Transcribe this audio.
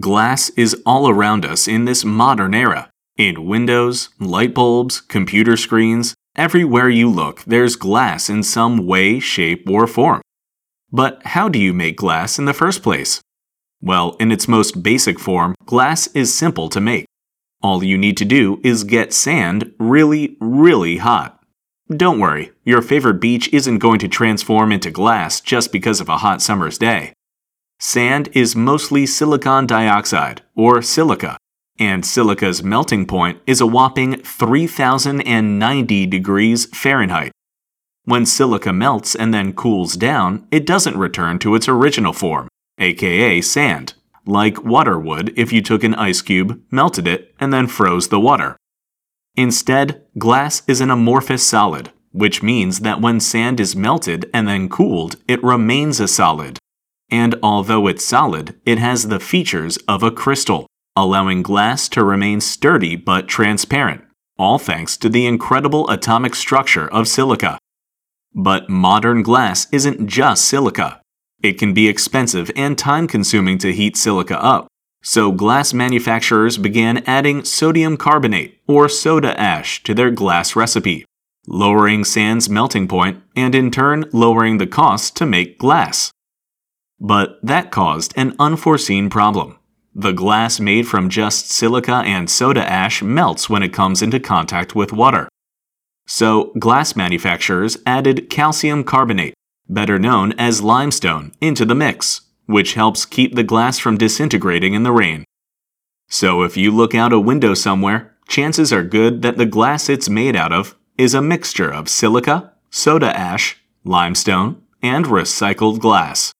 Glass is all around us in this modern era. In windows, light bulbs, computer screens, everywhere you look, there's glass in some way, shape, or form. But how do you make glass in the first place? Well, in its most basic form, glass is simple to make. All you need to do is get sand really, really hot. Don't worry, your favorite beach isn't going to transform into glass just because of a hot summer's day. Sand is mostly silicon dioxide, or silica, and silica's melting point is a whopping 3090 degrees Fahrenheit. When silica melts and then cools down, it doesn't return to its original form, aka sand, like water would if you took an ice cube, melted it, and then froze the water. Instead, glass is an amorphous solid, which means that when sand is melted and then cooled, it remains a solid and although it's solid, it has the features of a crystal, allowing glass to remain sturdy but transparent, all thanks to the incredible atomic structure of silica. But modern glass isn't just silica. It can be expensive and time consuming to heat silica up, so glass manufacturers began adding sodium carbonate or soda ash to their glass recipe, lowering sand's melting point and in turn lowering the cost to make glass. But that caused an unforeseen problem. The glass made from just silica and soda ash melts when it comes into contact with water. So, glass manufacturers added calcium carbonate, better known as limestone, into the mix, which helps keep the glass from disintegrating in the rain. So, if you look out a window somewhere, chances are good that the glass it's made out of is a mixture of silica, soda ash, limestone, and recycled glass.